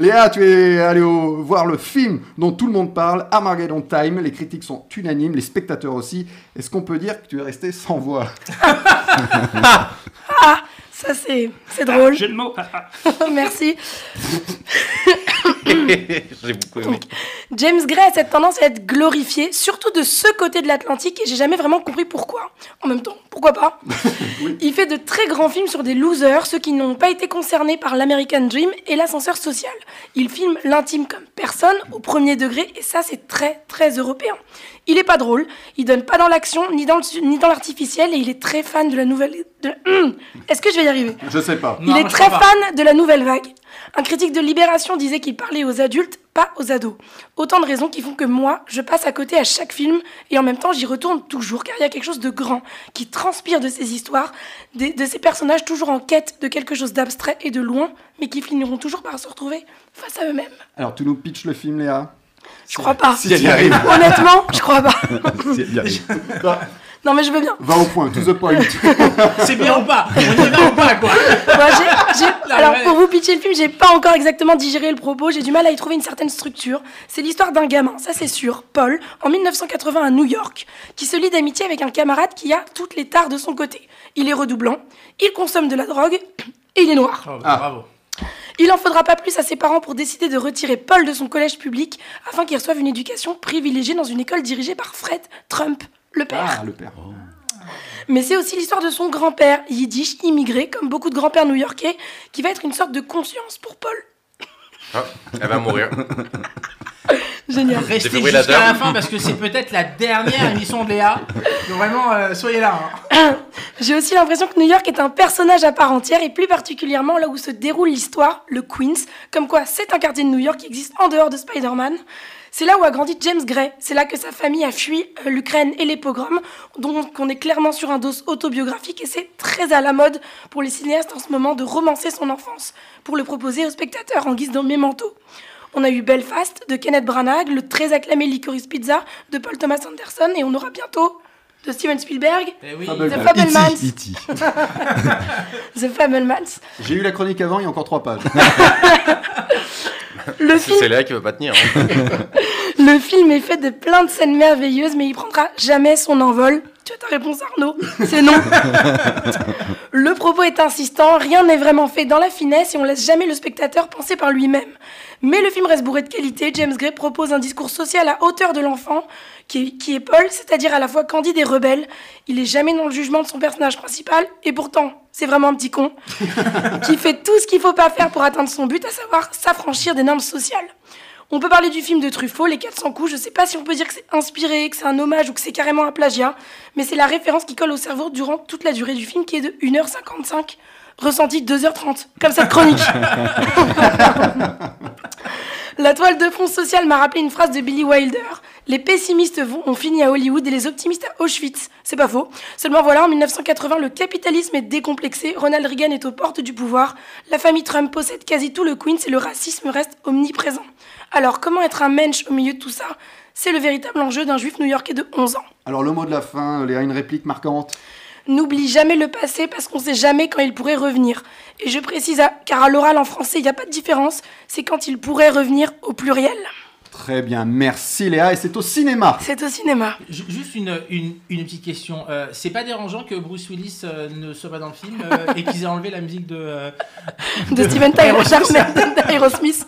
Léa, tu es allé au- voir le film dont tout le monde parle, Armageddon Time. Les critiques sont unanimes, les spectateurs aussi. Est-ce qu'on peut dire que tu es resté sans voix? Ça, c'est c'est drôle. Jeu de mots. Merci. J'ai beaucoup aimé. James Gray a cette tendance à être glorifié, surtout de ce côté de l'Atlantique, et j'ai jamais vraiment compris pourquoi. En même temps, pourquoi pas? Il fait de très grands films sur des losers, ceux qui n'ont pas été concernés par l'American Dream et l'ascenseur social. Il filme l'intime comme personne, au premier degré, et ça, c'est très, très européen. Il est pas drôle, il donne pas dans l'action, ni dans l'artificiel, et il est très fan de la nouvelle... de Hum, Est-ce que je vais y arriver? Je sais pas. il est très fan de la nouvelle vague. Un critique de Libération disait qu'il parlait aux adultes, pas aux ados. Autant de raisons qui font que moi, je passe à côté à chaque film et en même temps j'y retourne toujours car il y a quelque chose de grand qui transpire de ces histoires, des- de ces personnages toujours en quête de quelque chose d'abstrait et de loin, mais qui finiront toujours par se retrouver face à eux-mêmes. Alors, tu nous pitches le film, Léa? Je crois pas. Si elle y arrive. Honnêtement, je crois pas. Si elle y arrive. Va, Non mais je veux bien. va au point, to the point. C'est bien ou pas? On y va ou pas, quoi? Moi, La alors pour vous pitcher le film, j'ai pas encore exactement digéré le propos, j'ai du mal à y trouver une certaine structure. C'est l'histoire d'un gamin, ça c'est sûr, Paul, en 1980 à New York, qui se lie d'amitié avec un camarade qui a toutes les tares de son côté. Il est redoublant, il consomme de la drogue et il est noir. Oh, Ah. Bravo. Il en faudra pas plus à ses parents pour décider de retirer Paul de son collège public afin qu'il reçoive une éducation privilégiée dans une école dirigée par Fred Trump, le père. Ah, le père. Mais c'est aussi l'histoire de son grand-père, yiddish, immigré, comme beaucoup de grands-pères new-yorkais, qui va être une sorte de conscience pour Paul. Ah, elle va mourir. Génial. Restez jusqu'à la fin parce que c'est peut-être la dernière émission de Léa. Donc vraiment, euh, soyez là. hein. J'ai aussi l'impression que New York est un personnage à part entière, et plus particulièrement là où se déroule l'histoire, le Queens, comme quoi c'est un quartier de New York qui existe en dehors de Spider-Man. C'est là où a grandi James Gray. C'est là que sa famille a fui euh, l'Ukraine et les pogroms. Donc on est clairement sur un dos autobiographique et c'est très à la mode pour les cinéastes en ce moment de romancer son enfance pour le proposer aux spectateurs en guise de mémento. On a eu Belfast de Kenneth Branagh, le très acclamé Licorice Pizza de Paul Thomas Anderson et on aura bientôt de Steven Spielberg Eh oui. The Fablemans. The Fablemans. J'ai eu la chronique avant, il y a encore trois pages. Le C'est film, c'est Léa qui veut pas tenir. hein. le film est fait de plein de scènes merveilleuses, mais il prendra jamais son envol. Tu as ta réponse, Arnaud C'est non. le propos est insistant, rien n'est vraiment fait dans la finesse et on laisse jamais le spectateur penser par lui-même. Mais le film reste bourré de qualité. James Gray propose un discours social à hauteur de l'enfant, qui est, qui est Paul, c'est-à-dire à la fois candide et rebelle. Il est jamais dans le jugement de son personnage principal, et pourtant, c'est vraiment un petit con, qui fait tout ce qu'il faut pas faire pour atteindre son but, à savoir s'affranchir des normes sociales. On peut parler du film de Truffaut, Les 400 coups. Je sais pas si on peut dire que c'est inspiré, que c'est un hommage ou que c'est carrément un plagiat, mais c'est la référence qui colle au cerveau durant toute la durée du film qui est de 1h55, ressenti 2h30, comme cette chronique. La toile de fond sociale m'a rappelé une phrase de Billy Wilder. Les pessimistes vont, ont fini à Hollywood et les optimistes à Auschwitz. C'est pas faux. Seulement voilà, en 1980, le capitalisme est décomplexé, Ronald Reagan est aux portes du pouvoir, la famille Trump possède quasi tout le Queens et le racisme reste omniprésent. Alors, comment être un mensch au milieu de tout ça? C'est le véritable enjeu d'un juif new-yorkais de 11 ans. Alors, le mot de la fin, Léa, une réplique marquante? N'oublie jamais le passé parce qu'on sait jamais quand il pourrait revenir. Et je précise, à- car à l'oral en français, il n'y a pas de différence, c'est quand il pourrait revenir au pluriel. Très bien, merci Léa, et c'est au cinéma. C'est au cinéma. Ju- Juste une, une, une petite question. Euh, c'est pas dérangeant que Bruce Willis euh, ne soit pas dans le film euh, et qu'ils aient enlevé la musique de. euh, De Steven Tyler. Aerosmith.